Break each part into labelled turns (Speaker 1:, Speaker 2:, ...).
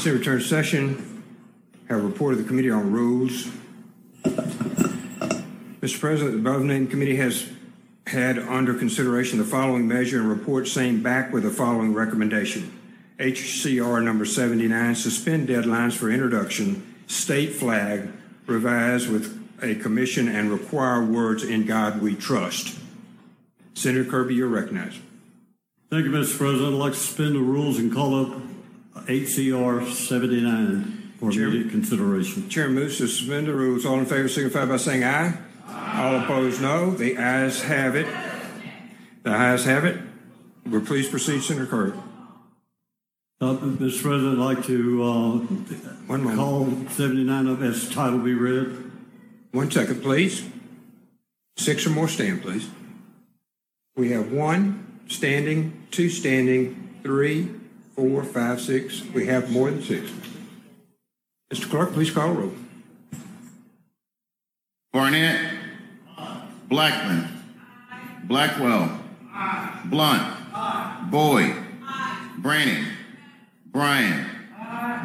Speaker 1: Consider return session. Have a report of the Committee on Rules. Mr. President, the above named committee has had under consideration the following measure and report same back with the following recommendation. HCR number 79, suspend deadlines for introduction, state flag, revise with a commission and require words in God we trust. Senator Kirby, you're recognized.
Speaker 2: Thank you, Mr. President. I'd like to suspend the rules and call up HCR 79 for
Speaker 1: Chairman.
Speaker 2: immediate consideration.
Speaker 1: Chair moves to suspend the rules. All in favor signify by saying aye. All opposed, no. The ayes have it. The ayes have it. Will please proceed, Senator Kirby.
Speaker 2: Uh, Mr. President, I'd like to uh,
Speaker 1: One moment.
Speaker 2: call 79 of as title be read.
Speaker 1: One second, please. Six or more stand, please. We have one standing, two standing, three, four, five, six. We have more than six. Mr. Clerk, please call roll.
Speaker 3: Barnett. Blackmon. Blackwell. Blount. Boyd. Branning. Bryan.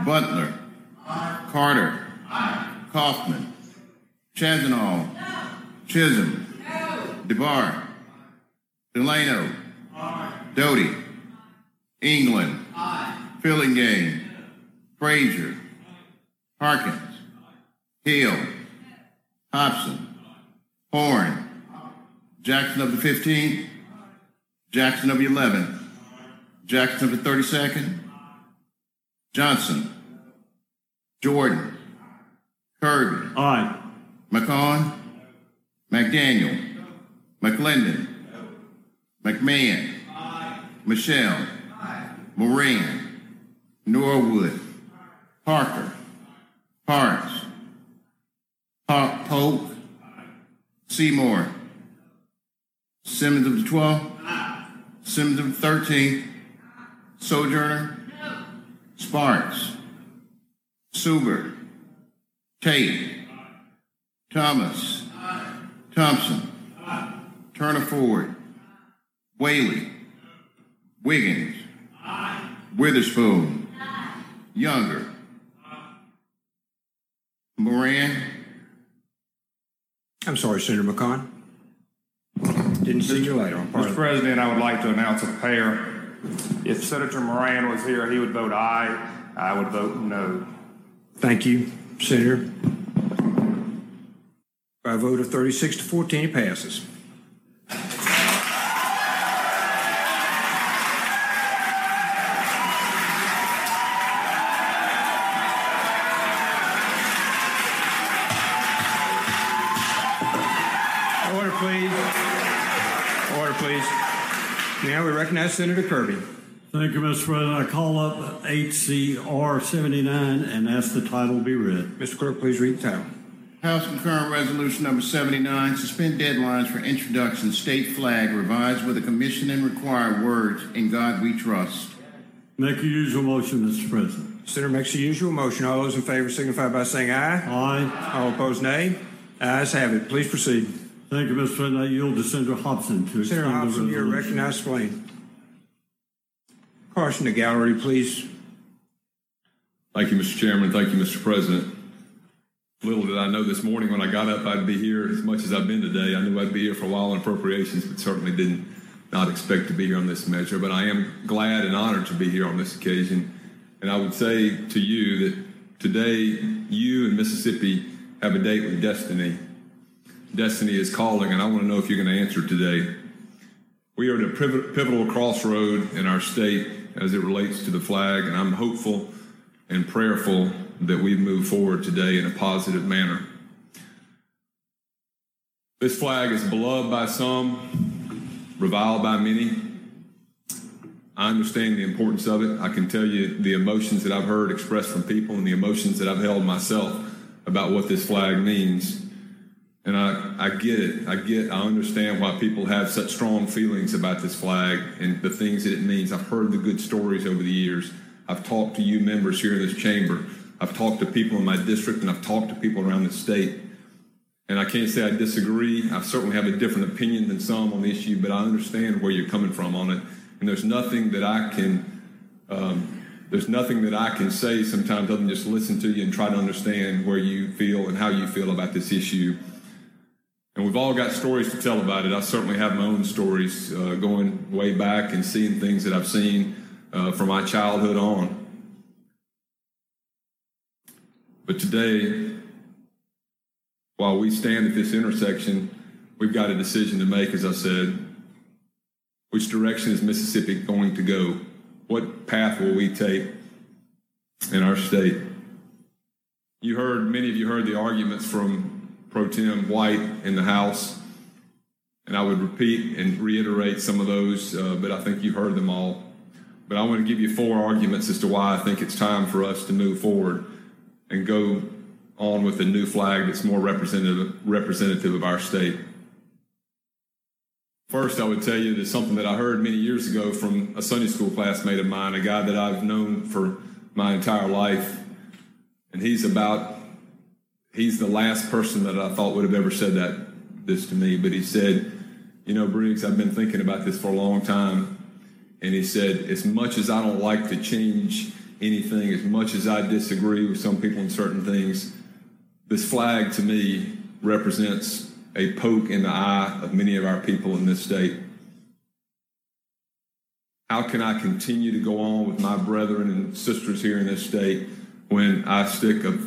Speaker 3: Butler. Carter. Caughman. Chassaniol. Chism. DeBar. Delano. Doty. England. Fillingane. Frazier. Harkins. Hill. Hopson. Horhn. Jackson of the 15th. Jackson of the 11th. Jackson of the 32nd. Johnson. Jordan. Kirby.
Speaker 2: Aye.
Speaker 3: McCaughn. McDaniel. McLendon. McMahan. Michel. Moran. Norwood. Parker. Parks. Pa- Polk. Seymour. Simmons of the 12th. Simmons of the 13th. Sojourner. Sparks. Suber. Tate. Thomas. Thompson. Turner Ford. Whaley. Wiggins. Witherspoon. Younger. Moran.
Speaker 1: I'm sorry, Senator McCaughn. Didn't see you later on part
Speaker 4: Mr. President, I would like to announce a pair. If Senator Moran was here, he would vote aye. I would vote no.
Speaker 1: Thank you, Senator. By a vote of 36 to 14, it passes. Now we recognize Senator Kirby.
Speaker 2: Thank you, Mr. President. I call up HCR 79 and ask the title be read.
Speaker 1: Mr. Clerk, please read the title.
Speaker 3: House concurrent resolution number 79, suspend deadlines for introduction, state flag, revised with a commission and require words, in God we trust.
Speaker 2: Make your usual motion, Mr. President.
Speaker 1: Senator makes the usual motion. All those in favor signify by saying aye.
Speaker 2: Aye.
Speaker 1: All opposed, nay. Ayes have it. Please proceed.
Speaker 2: Thank you, Mr. President. I yield to Senator Hopson to
Speaker 1: Senator
Speaker 2: explain the
Speaker 1: Hopson, you're
Speaker 2: resolution.
Speaker 1: recognized. Explain. Caution the gallery, please.
Speaker 5: Thank you, Mr. Chairman. Thank you, Mr. President. Little did I know this morning when I got up I'd be here as much as I've been today. I knew I'd be here for a while on appropriations, but certainly didn't not expect to be here on this measure. But I am glad and honored to be here on this occasion. And I would say to you that today you and Mississippi have a date with destiny. Destiny is calling, and I want to know if you're going to answer today. We are at a pivotal crossroad in our state as it relates to the flag, and I'm hopeful and prayerful that we move forward today in a positive manner. This flag is beloved by some, reviled by many. I understand the importance of it. I can tell you the emotions that I've heard expressed from people and the emotions that I've held myself about what this flag means. And I, I get it. I get, I understand why people have such strong feelings about this flag and the things that it means. I've heard the good stories over the years. I've talked to you members here in this chamber. I've talked to people in my district and I've talked to people around the state. And I can't say I disagree. I certainly have a different opinion than some on the issue, but I understand where you're coming from on it. And there's nothing that I can um, there's nothing that I can say sometimes other than just listen to you and try to understand where you feel and how you feel about this issue. And we've all got stories to tell about it. I certainly have my own stories uh, going way back and seeing things that I've seen uh, from my childhood on. But today, while we stand at this intersection, we've got a decision to make, as I said. Which direction is Mississippi going to go? What path will we take in our state? You heard, many of you heard the arguments from Pro Tem White in the House, and I would repeat and reiterate some of those, uh, but I think you heard them all. But I want to give you four arguments as to why I think it's time for us to move forward and go on with a new flag that's more representative, representative of our state. First, I would tell you that something that I heard many years ago from a Sunday school classmate of mine, a guy that I've known for my entire life. And he's about, he's the last person that I thought would have ever said that, this to me. But he said, You know, Briggs, I've been thinking about this for a long time. And he said, As much as I don't like to change anything, as much as I disagree with some people in certain things, this flag to me represents a poke in the eye of many of our people in this state. How can I continue to go on with my brethren and sisters here in this state when I stick a, a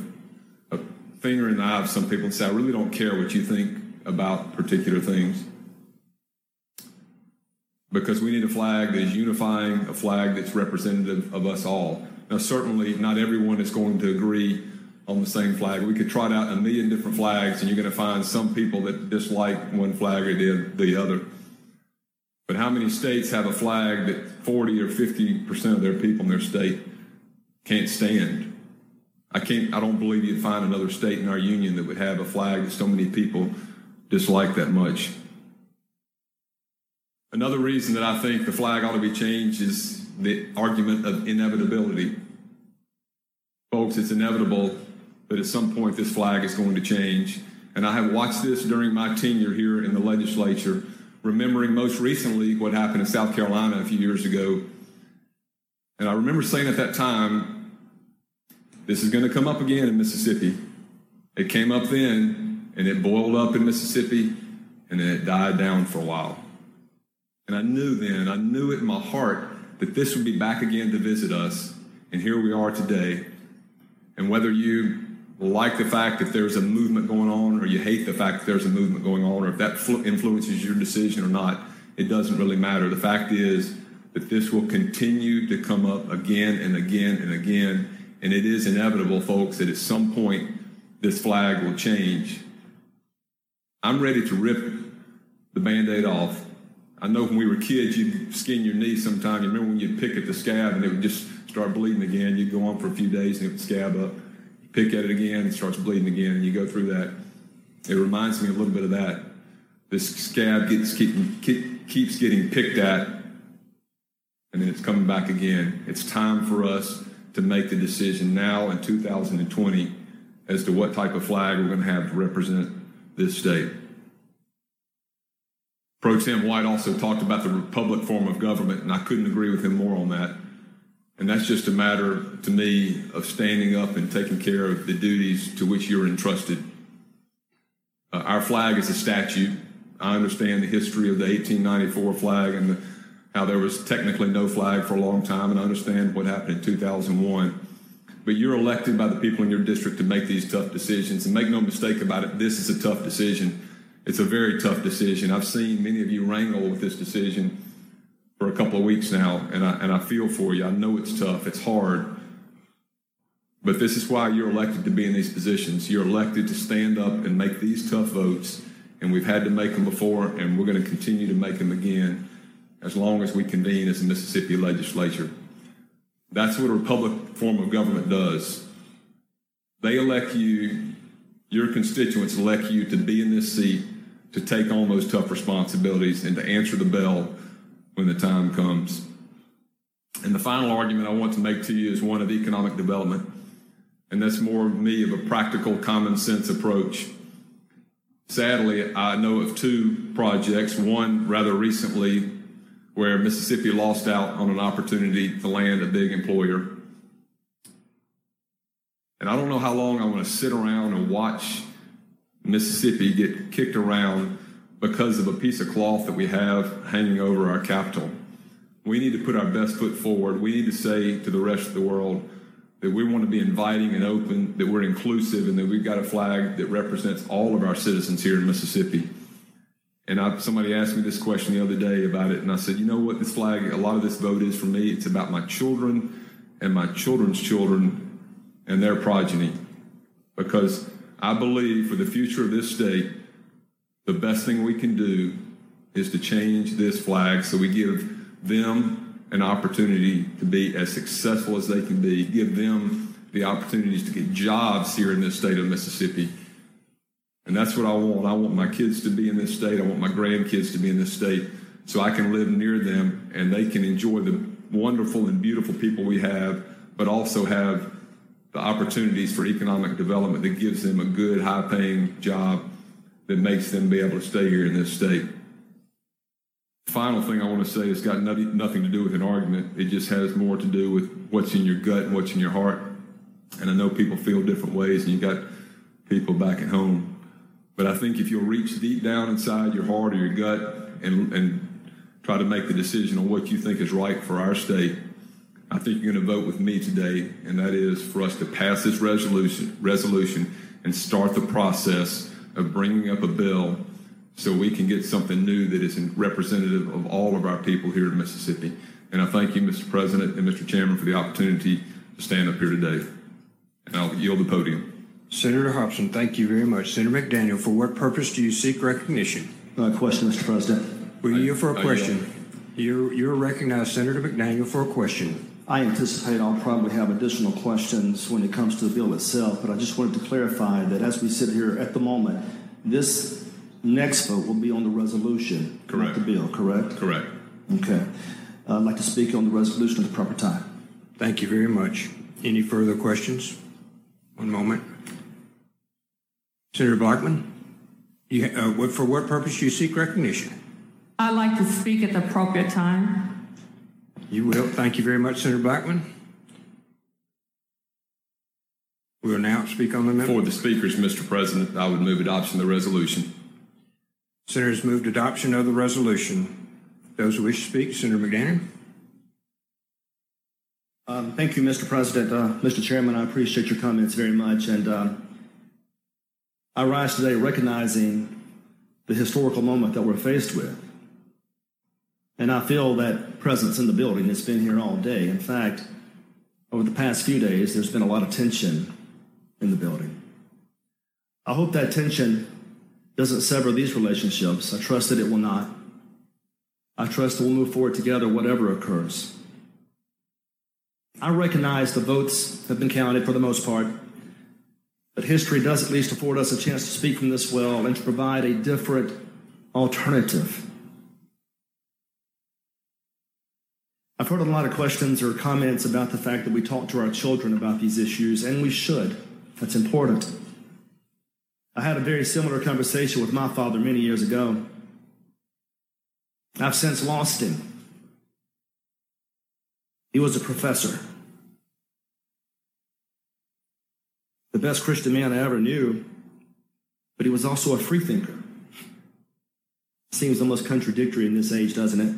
Speaker 5: finger in the eye of some people and say, I really don't care what you think about particular things? Because we need a flag that is unifying, a flag that's representative of us all. Now, certainly, not everyone is going to agree on the same flag. We could trot out a million different flags, and you're going to find some people that dislike one flag or the, the other. But how many states have a flag that 40 or 50 percent of their people in their state can't stand? I can't. I don't believe you'd find another state in our union that would have a flag that so many people dislike that much. Another reason that I think the flag ought to be changed is the argument of inevitability. Folks, it's inevitable that at some point this flag is going to change. And I have watched this during my tenure here in the legislature, remembering most recently what happened in South Carolina a few years ago. And I remember saying at that time, this is going to come up again in Mississippi. It came up then, and it boiled up in Mississippi, and then it died down for a while. And I knew then, I knew it in my heart that this would be back again to visit us. And here we are today. And whether you like the fact that there's a movement going on or you hate the fact that there's a movement going on or if that influences your decision or not, it doesn't really matter. The fact is that this will continue to come up again and again and again. And it is inevitable, folks, that at some point this flag will change. I'm ready to rip the band aid off. I know when we were kids, you'd skin your knee sometime. You remember when you'd pick at the scab and it would just start bleeding again? You'd go on for a few days and it would scab up pick at it again, it starts bleeding again, and you go through that. It reminds me a little bit of that. This scab gets keep, keeps getting picked at, and then it's coming back again. It's time for us to make the decision now in 2020 as to what type of flag we're going to have to represent this state. Pro Tem White also talked about the republic form of government, and I couldn't agree with him more on that. And that's just a matter, to me, of standing up and taking care of the duties to which you're entrusted. Uh, our flag is a statute. I understand the history of the 1894 flag and the, how there was technically no flag for a long time, and I understand what happened in 2001. But you're elected by the people in your district to make these tough decisions. And make no mistake about it, this is a tough decision. It's a very tough decision. I've seen many of you wrangle with this decision for a couple of weeks now, and I, and I feel for you. I know it's tough, it's hard. But this is why you're elected to be in these positions. You're elected to stand up and make these tough votes, and we've had to make them before, and we're going to continue to make them again as long as we convene as a Mississippi legislature. That's what a republic form of government does. They elect you, your constituents elect you to be in this seat, to take on those tough responsibilities, and to answer the bell when the time comes. And the final argument I want to make to you is one of economic development. And that's more of me of a practical, common sense approach. Sadly, I know of two projects, one rather recently where Mississippi lost out on an opportunity to land a big employer. And I don't know how long I want to sit around and watch Mississippi get kicked around because of a piece of cloth that we have hanging over our capital. We need to put our best foot forward. We need to say to the rest of the world that we want to be inviting and open, that we're inclusive, and that we've got a flag that represents all of our citizens here in Mississippi. And I, somebody asked me this question the other day about it, and I said, you know what, this flag, a lot of this vote is for me. It's about my children and my children's children and their progeny. Because I believe for the future of this state, the best thing we can do is to change this flag so we give them an opportunity to be as successful as they can be, give them the opportunities to get jobs here in this state of Mississippi. And that's what I want. I want my kids to be in this state. I want my grandkids to be in this state so I can live near them and they can enjoy the wonderful and beautiful people we have, but also have the opportunities for economic development that gives them a good, high paying job that makes them be able to stay here in this state. Final thing I want to say it's got nothing, to do with an argument. It just has more to do with what's in your gut and what's in your heart. And I know people feel different ways, and you got people back at home. But I think if you'll reach deep down inside your heart or your gut and, and try to make the decision on what you think is right for our state, I think you're going to vote with me today, and that is for us to pass this resolution, resolution and start the process of bringing up a bill so we can get something new that is representative of all of our people here in Mississippi. And I thank you, Mr. President and Mr. Chairman, for the opportunity to stand up here today. And I'll yield the podium.
Speaker 1: Senator Hopson, thank you very much. Senator McDaniel, for what purpose do you seek recognition?
Speaker 6: Uh, question, Mr. President.
Speaker 1: We're here for a
Speaker 5: I- I
Speaker 1: question. You're, you're recognized, Senator McDaniel, for a question.
Speaker 6: I anticipate I'll probably have additional questions when it comes to the bill itself, but I just wanted to clarify that as we sit here at the moment, this next vote will be on the resolution, not
Speaker 5: Correct.
Speaker 6: the bill, correct?
Speaker 5: Correct.
Speaker 6: Okay. Uh, I'd like to speak on the resolution at the proper time.
Speaker 1: Thank you very much. Any further questions? One moment. Senator Blackmon, you, uh, what, for what purpose do you seek recognition?
Speaker 7: I'd like to speak at the appropriate time.
Speaker 1: You will. Thank you very much, Senator Blackmon. We will now speak on the amendment.
Speaker 5: For the speakers, Mr. President, I would move adoption of the resolution.
Speaker 1: Senators moved adoption of the resolution. Those who wish to speak, Senator McDaniel.
Speaker 6: Um, thank you, Mr. President. Uh, Mr. Chairman, I appreciate your comments very much. And um, I rise today recognizing the historical moment that we're faced with. And I feel that presence in the building. It's been here all day. In fact, over the past few days, there's been a lot of tension in the building. I hope that tension doesn't sever these relationships. I trust that it will not. I trust that we'll move forward together, whatever occurs. I recognize the votes have been counted for the most part, but history does at least afford us a chance to speak from this well and to provide a different alternative. I've heard a lot of questions or comments about the fact that we talk to our children about these issues, and we should. That's important. I had a very similar conversation with my father many years ago. I've since lost him. He was a professor. The best Christian man I ever knew, but he was also a freethinker. Seems almost contradictory in this age, doesn't it?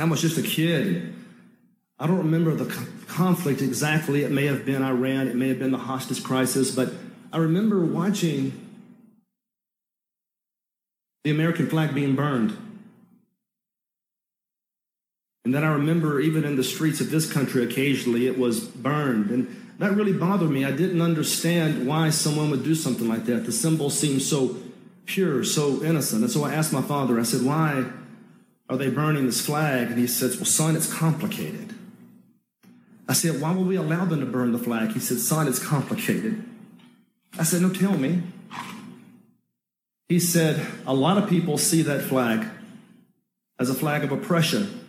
Speaker 6: I was just a kid. I don't remember the co- conflict exactly. It may have been Iran, it may have been the hostage crisis, but I remember watching the American flag being burned. And then I remember even in the streets of this country, occasionally it was burned. And that really bothered me. I didn't understand why someone would do something like that. The symbol seemed so pure, so innocent. And so I asked my father, I said, why are they burning this flag? And he says, well, son, it's complicated. I said, why would we allow them to burn the flag? He said, son, it's complicated. I said, no, tell me. He said, a lot of people see that flag as a flag of oppression.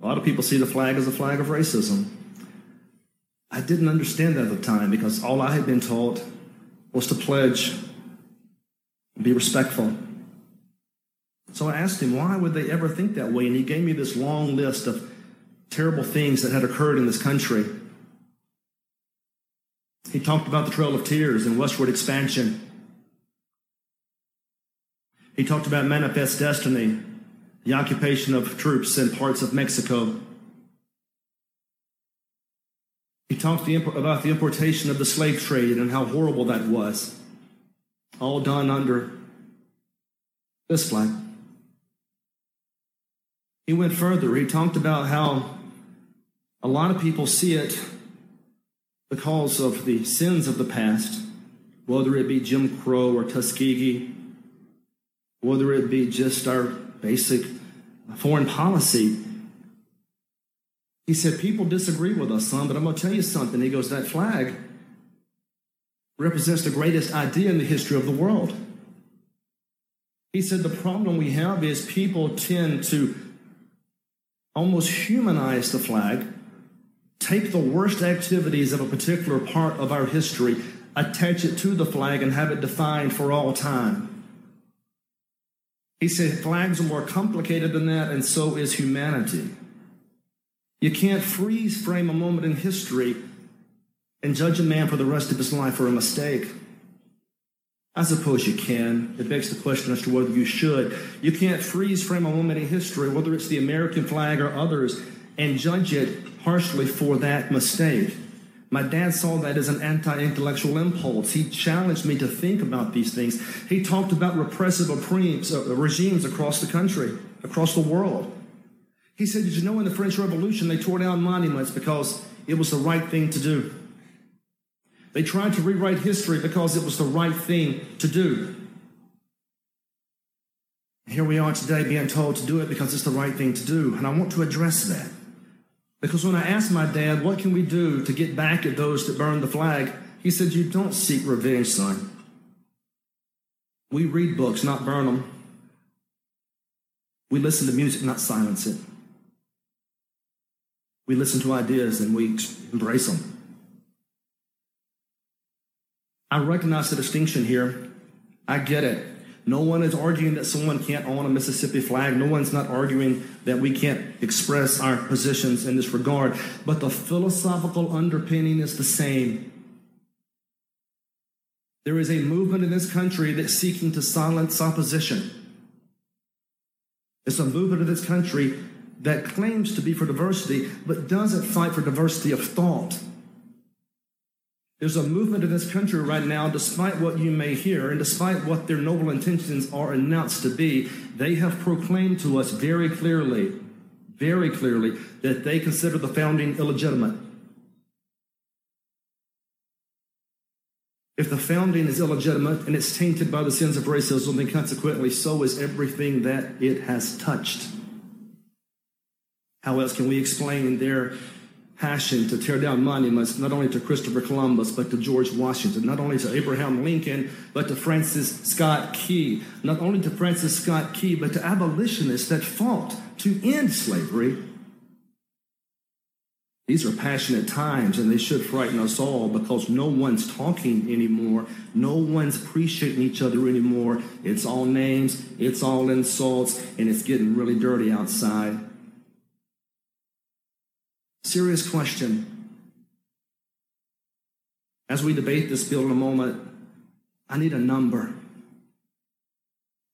Speaker 6: A lot of people see the flag as a flag of racism. I didn't understand that at the time because all I had been taught was to pledge be respectful. So I asked him, why would they ever think that way? And he gave me this long list of terrible things that had occurred in this country. He talked about the Trail of Tears and westward expansion. He talked about manifest destiny, the occupation of troops in parts of Mexico. He talked the, about the importation of the slave trade and how horrible that was, all done under this flag. He went further. He talked about how a lot of people see it because of the sins of the past, whether it be Jim Crow or Tuskegee, whether it be just our basic foreign policy. He said, People disagree with us, son, but I'm going to tell you something. He goes, That flag represents the greatest idea in the history of the world. He said, The problem we have is people tend to almost humanize the flag, take the worst activities of a particular part of our history, attach it to the flag, and have it defined for all time. He said flags are more complicated than that, and so is humanity. You can't freeze frame a moment in history and judge a man for the rest of his life for a mistake. I suppose you can. It begs the question as to whether you should. You can't freeze frame a moment in history, whether it's the American flag or others, and judge it harshly for that mistake. My dad saw that as an anti intellectual impulse. He challenged me to think about these things. He talked about repressive uh, regimes across the country, across the world. He said, Did you know in the French Revolution they tore down monuments because it was the right thing to do? They tried to rewrite history because it was the right thing to do. Here we are today being told to do it because it's the right thing to do. And I want to address that. Because when I asked my dad, what can we do to get back at those that burned the flag? He said, You don't seek revenge, son. We read books, not burn them. We listen to music, not silence it. We listen to ideas and we embrace them. I recognize the distinction here. I get it. No one is arguing that someone can't own a Mississippi flag. No one's not arguing that we can't express our positions in this regard. But the philosophical underpinning is the same. There is a movement in this country that's seeking to silence opposition. It's a movement in this country that claims to be for diversity, but doesn't fight for diversity of thought. There's a movement in this country right now, despite what you may hear and despite what their noble intentions are announced to be, they have proclaimed to us very clearly, very clearly, that they consider the founding illegitimate. If the founding is illegitimate and it's tainted by the sins of racism, then consequently, so is everything that it has touched. How else can we explain their passion to tear down monuments, not only to Christopher Columbus, but to George Washington, not only to Abraham Lincoln, but to Francis Scott Key, not only to Francis Scott Key, but to abolitionists that fought to end slavery. These are passionate times, and they should frighten us all because no one's talking anymore. No one's appreciating each other anymore. It's all names, it's all insults, and it's getting really dirty outside. Serious question. As we debate this bill in a moment, I need a number.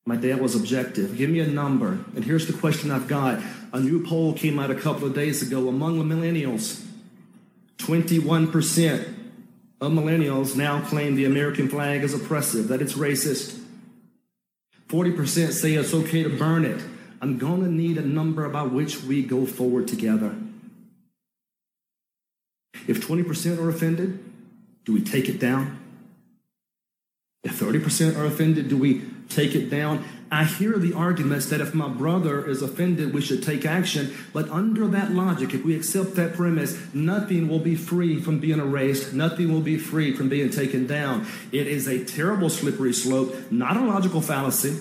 Speaker 6: My dad was objective. Give me a number. And here's the question I've got. A new poll came out a couple of days ago among the millennials. 21% of millennials now claim the American flag is oppressive, that it's racist. 40% say it's okay to burn it. I'm going to need a number about which we go forward together. If 20% are offended, do we take it down? If 30% are offended, do we take it down? I hear the arguments that if my brother is offended, we should take action. But under that logic, if we accept that premise, nothing will be free from being erased. Nothing will be free from being taken down. It is a terrible slippery slope, not a logical fallacy.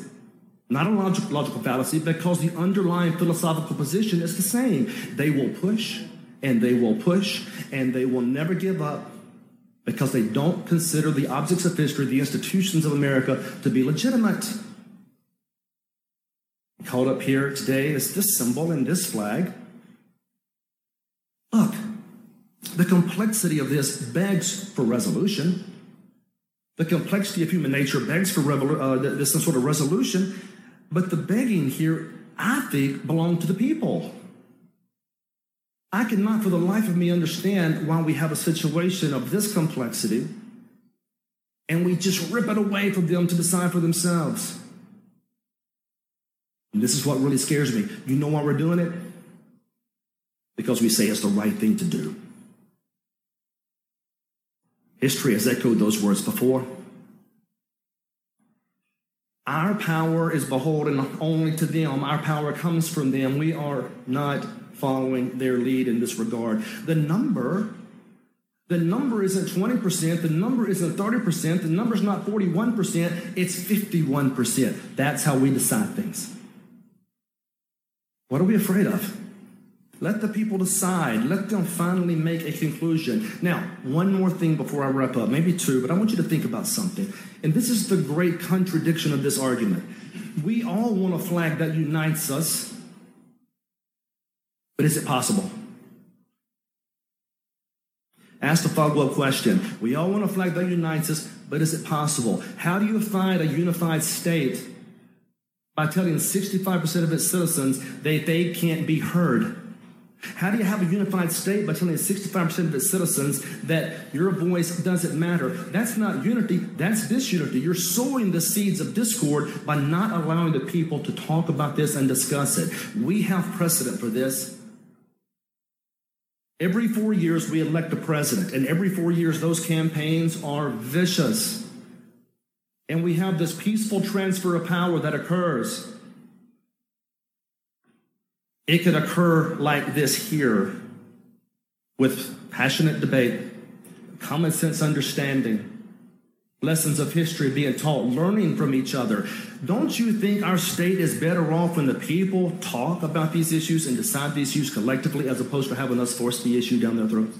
Speaker 6: Not a logical, logical fallacy because the underlying philosophical position is the same. They will push, and they will push and they will never give up because they don't consider the objects of history, the institutions of America, to be legitimate. Called up here today is this symbol and this flag. Look, the complexity of this begs for resolution. The complexity of human nature begs for revolu- uh, some sort of resolution, but the begging here, I think, belong to the people. I cannot for the life of me understand why we have a situation of this complexity and we just rip it away from them to decide for themselves. And this is what really scares me. You know why we're doing it? Because we say it's the right thing to do. History has echoed those words before. Our power is beholden only to them. Our power comes from them. We are not following their lead in this regard. The number, the number isn't 20%, the number isn't 30%, the number's not 41%, it's 51%. That's how we decide things. What are we afraid of? Let the people decide. Let them finally make a conclusion. Now, one more thing before I wrap up, maybe two, but I want you to think about something. And this is the great contradiction of this argument. We all want a flag that unites us, but is it possible? Ask the follow up question. We all want a flag that unites us, but is it possible? How do you find a unified state by telling 65% of its citizens that they can't be heard? How do you have a unified state by telling 65% of its citizens that your voice doesn't matter? That's not unity, that's disunity. You're sowing the seeds of discord by not allowing the people to talk about this and discuss it. We have precedent for this. Every four years, we elect a president, and every four years, those campaigns are vicious. And we have this peaceful transfer of power that occurs. It could occur like this here with passionate debate, common sense understanding, lessons of history being taught, learning from each other. Don't you think our state is better off when the people talk about these issues and decide these issues collectively as opposed to having us force the issue down their throats?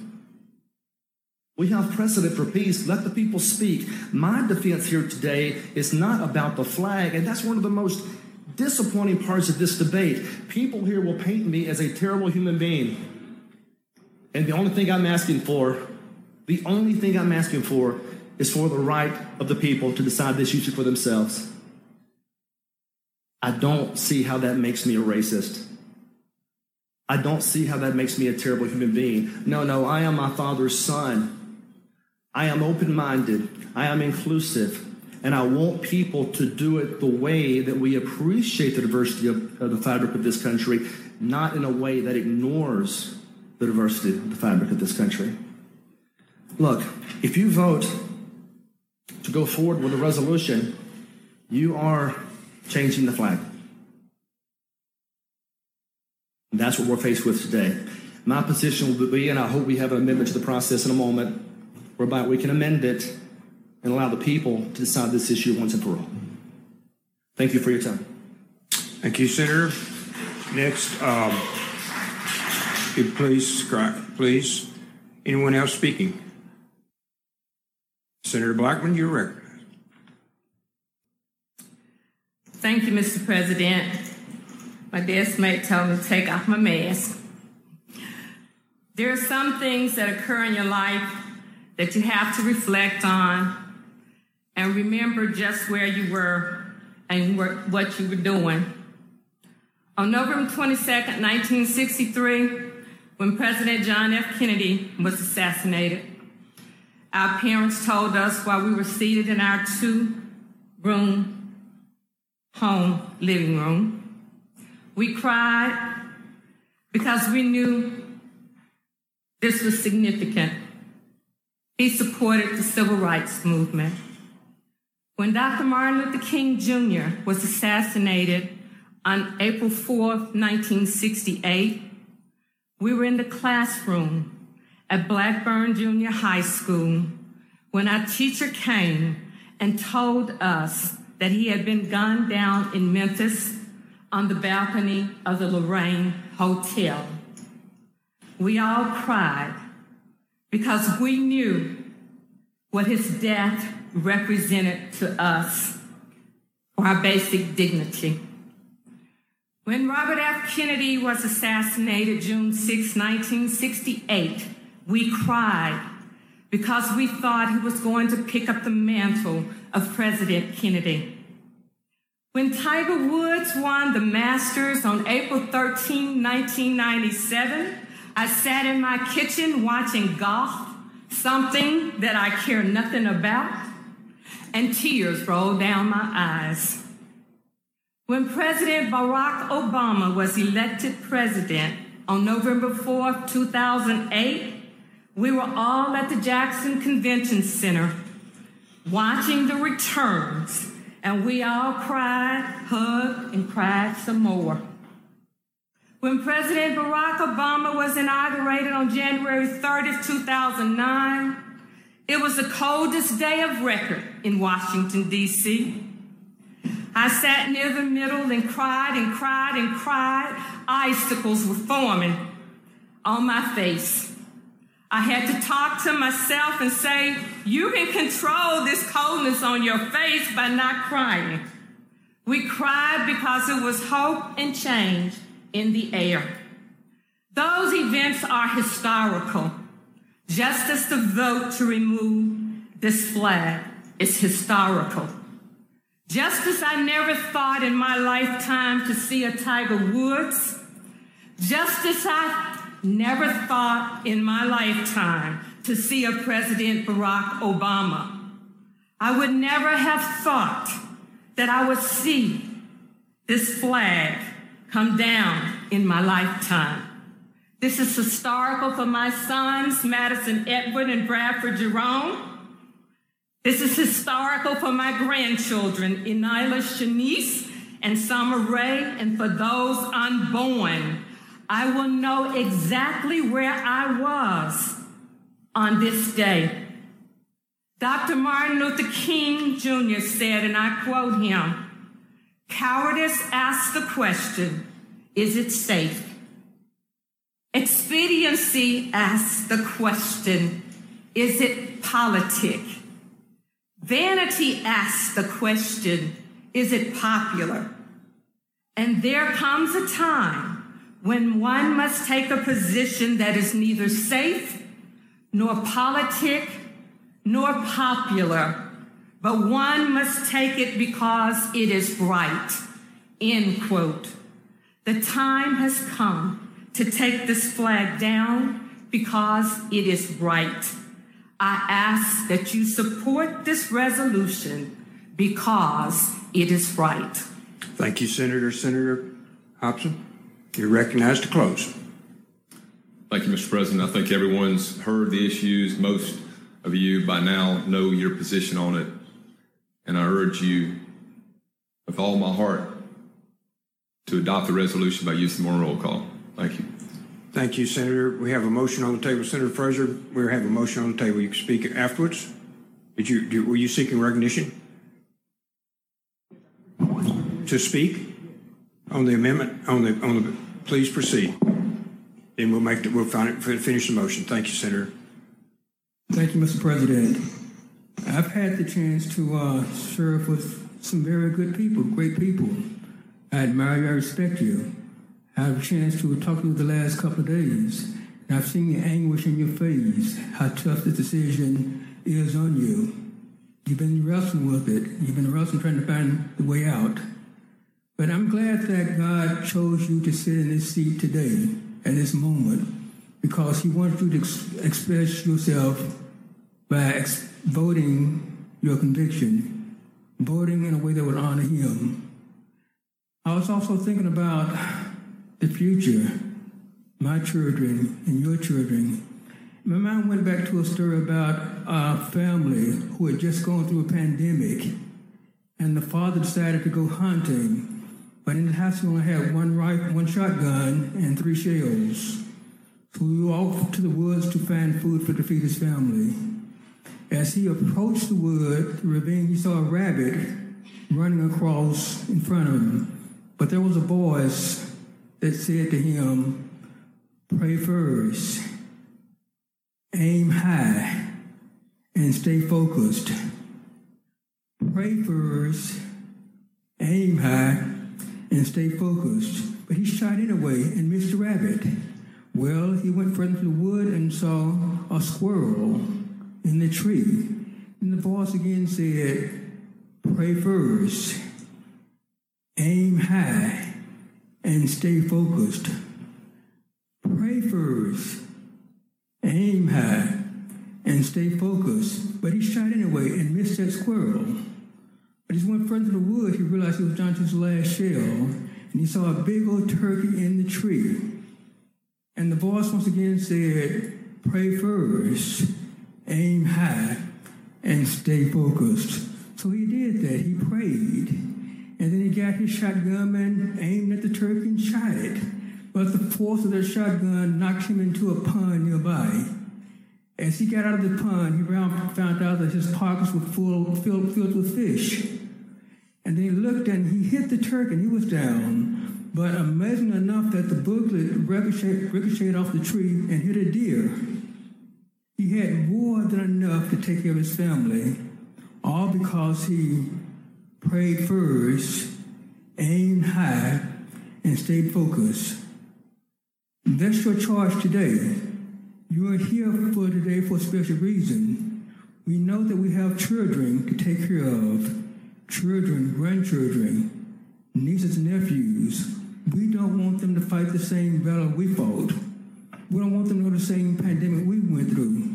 Speaker 6: We have precedent for peace. Let the people speak. My defense here today is not about the flag, and that's one of the most disappointing parts of this debate. People here will paint me as a terrible human being. And the only thing I'm asking for, the only thing I'm asking for is for the right of the people to decide this issue for themselves. I don't see how that makes me a racist. I don't see how that makes me a terrible human being. No, no, I am my father's son. I am open minded. I am inclusive. And I want people to do it the way that we appreciate the diversity of, of the fabric of this country, not in a way that ignores the diversity of the fabric of this country. Look, if you vote to go forward with a resolution, you are changing the flag. And that's what we're faced with today. My position will be, and I hope we have an amendment to the process in a moment, whereby we can amend it and allow the people to decide this issue once and for all. Thank you for your time.
Speaker 1: Thank you, Senator. Next, um, please, please. Anyone else speaking? Senator Blackmon, you're recognized.
Speaker 7: Thank you, Mr. President. My desk mate told me to take off my mask. There are some things that occur in your life that you have to reflect on and remember just where you were and what you were doing. On November 22, 1963, when President John F. Kennedy was assassinated, our parents told us while we were seated in our two room home living room, we cried because we knew this was significant. He supported the civil rights movement. When Dr. Martin Luther King Jr. was assassinated on April 4, 1968, we were in the classroom at Blackburn Junior High School when our teacher came and told us that he had been gunned down in Memphis on the balcony of the Lorraine Hotel. We all cried because we knew what his death represented to us for our basic dignity. When Robert F. Kennedy was assassinated June 6, 1968, we cried because we thought he was going to pick up the mantle of President Kennedy. When Tiger Woods won the Masters on April 13, 1997, I sat in my kitchen watching golf, something that I care nothing about, and tears rolled down my eyes. When President Barack Obama was elected president on November 4, 2008, we were all at the Jackson Convention Center watching the returns, and we all cried, hugged, and cried some more. When President Barack Obama was inaugurated on January 30th, 2009, it was the coldest day of record in Washington, D.C. I sat near the middle and cried and cried and cried. Icicles were forming on my face. I had to talk to myself and say, You can control this coldness on your face by not crying. We cried because it was hope and change in the air. Those events are historical, just as the vote to remove this flag is historical. Just as I never thought in my lifetime to see a Tiger Woods, just as I never thought in my lifetime to see a President Barack Obama, I would never have thought that I would see this flag come down in my lifetime. This is historical for my sons, Madison Edward and Bradford Jerome. This is historical for my grandchildren, Enila Shanice and Summer Ray, and for those unborn. I will know exactly where I was on this day. Dr. Martin Luther King Jr. said, and I quote him Cowardice asks the question, is it safe? Expediency asks the question, is it politic? Vanity asks the question, is it popular? And there comes a time when one must take a position that is neither safe, nor politic, nor popular, but one must take it because it is right. End quote. The time has come to take this flag down because it is right. I ask that you support this resolution because it is right.
Speaker 1: Thank you, Senator. Senator Hopson, you're recognized to close.
Speaker 5: Thank you, Mr. President. I think everyone's heard the issues. Most of you by now know your position on it. And I urge you with all my heart to adopt the resolution by using the roll call. Thank you.
Speaker 1: Thank you, Senator. We have a motion on the table. Senator Frazier, we have a motion on the table. You can speak afterwards. Did you, did- were you seeking recognition? To speak on the amendment, on the, on the, please proceed. Then we'll make, the we'll fin- finish the motion. Thank you, Senator.
Speaker 8: Thank you, Mr. President. I've had the chance to uh, serve with some very good people, great people. I admire you, I respect you. I had a chance to talk to you the last couple of days, and I've seen the anguish in your face, how tough the decision is on you. You've been wrestling with it. You've been wrestling trying to find the way out. But I'm glad that God chose you to sit in this seat today, at this moment, because He wants you to ex- express yourself by ex- voting your conviction, voting in a way that would honor Him. I was also thinking about the future, my children and your children. My mind went back to a story about a family who had just gone through a pandemic, and the father decided to go hunting, but in the house he only had one rifle, one shotgun, and three shells. So we to the woods to find food for feed his family. As he approached the wood, the ravine, he saw a rabbit running across in front of him. But there was a voice that said to him, Pray first, aim high, and stay focused. Pray first, aim high, and stay focused. But he shot anyway and missed the rabbit. Well, he went further into the wood and saw a squirrel in the tree. And the voice again said, Pray first, aim high, and stay focused. Pray first, aim high, and stay focused. But he shot anyway and missed that squirrel. But as he went further to the woods, he realized he was down to his last shell, and he saw a big old turkey in the tree. And the voice once again said, Pray first, aim high, and stay focused. So he did that. He prayed. And then he got his shotgun and aimed at the turkey and shot it. But the force of the shotgun knocked him into a pond nearby. As he got out of the pond, he found out that his pockets were full, filled, filled with fish. And then he looked and he hit the turkey and he was down. But amazing enough that the booklet ricocheted, ricocheted off the tree and hit a deer. He had more than enough to take care of his family, all because he prayed first, aimed high, and stayed focused. That's your charge today. You are here for today for a special reason. We know that we have children to take care of, children, grandchildren, nieces and nephews. We don't want them to fight the same battle we fought. We don't want them to go the same pandemic we went through.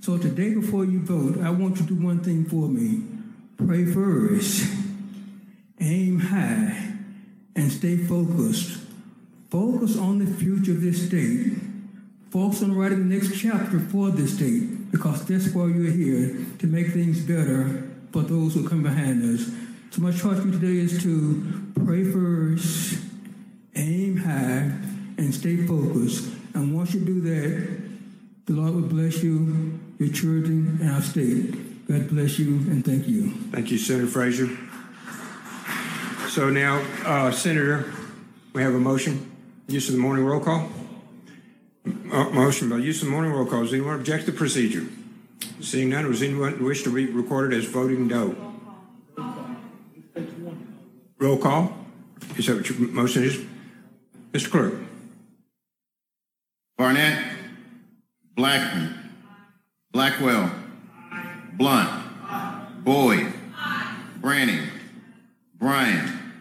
Speaker 8: So today, before you vote, I want you to do one thing for me. Pray first, aim high, and stay focused. Focus on the future of this state. Focus on writing the next chapter for this state, because that's why you're here, to make things better for those who come behind us. So my charge for today is to pray first, aim high, and stay focused. And once you do that, the Lord will bless you, your children, and our state. God bless you and thank you.
Speaker 1: Thank you, Senator Frazier. So now, uh, Senator, we have a motion. Use of the morning roll call. Uh, motion by use of the morning roll call. Does anyone object to the procedure? Seeing none, does anyone wish to be recorded as voting no? Roll call. Is that what your motion is? Mr. Clerk.
Speaker 3: Barnett, Blackmon, Blackwell, Blount, Boyd, Branning, Bryan,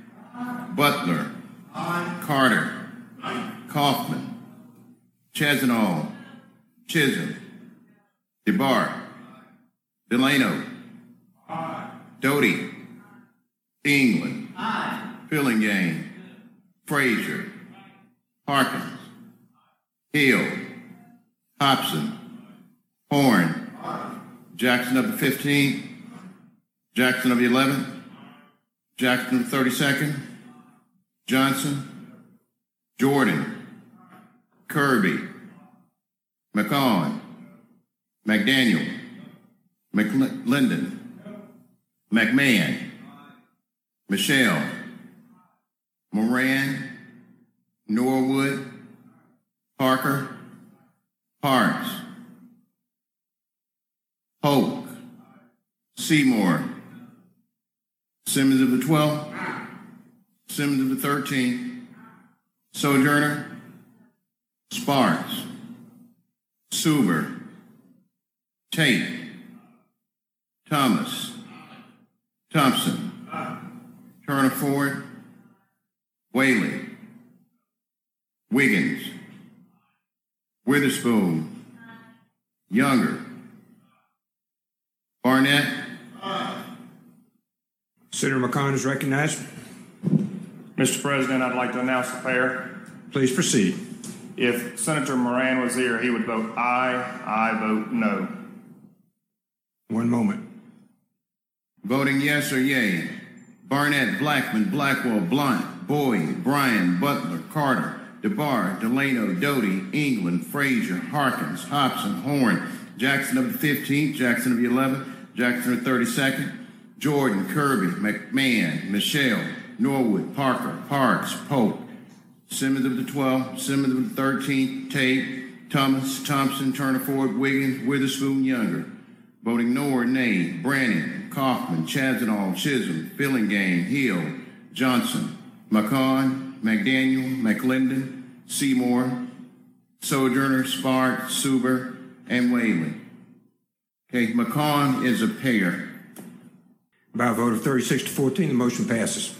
Speaker 3: Butler, Carter, Caughman, Chassaniol, Chism, DeBar, Delano, Doty, England, Fillingane, Frazier, Harkins, Hill, Hopson, Horhn, Jackson of the 15th, Jackson of the 11th, Jackson of the 32nd, Johnson, Jordan, Kirby, McCaughn, McDaniel, McLendon, McMahan, Michel, Moran, Norwood, Parker, Parks, Polk, Seymour, Simmons of the 12th, Simmons of the 13th, Sojourner, Sparks, Suber, Tate, Thomas, Thompson, Turner Ford, Whaley, Wiggins, Witherspoon, Younger, Barnett,
Speaker 1: Senator McCaughn is recognized.
Speaker 4: Mr. President, I'd like to announce the pair.
Speaker 1: Please proceed.
Speaker 4: If Senator Moran was here, he would vote aye. I vote no.
Speaker 1: One moment.
Speaker 3: Voting yes or yay. Barnett, Blackmon, Blackwell, Blount, Boyd, Bryan, Butler, Carter, DeBar, Delano, Doty, England, Frazier, Harkins, Hopson, Horhn, Jackson of the 15th, Jackson of the 11th, Jackson of the 32nd, Jordan, Kirby, McMahan, Michel, Norwood, Parker, Parks, Polk, Simmons of the 12th, Simmons of the 13th, Tate, Thomas, Thompson, Turner Ford, Wiggins, Witherspoon, Younger. Voting no or nay, Branning, Caughman, Chassaniol, Chism, Fillingane, Hill, Johnson, McCaughn, McDaniel, McLendon, Seymour, Sojourner, Spark, Suber, and Whaley. Okay, McCaughn is a payer.
Speaker 1: By a vote of 36 to 14, the motion passes.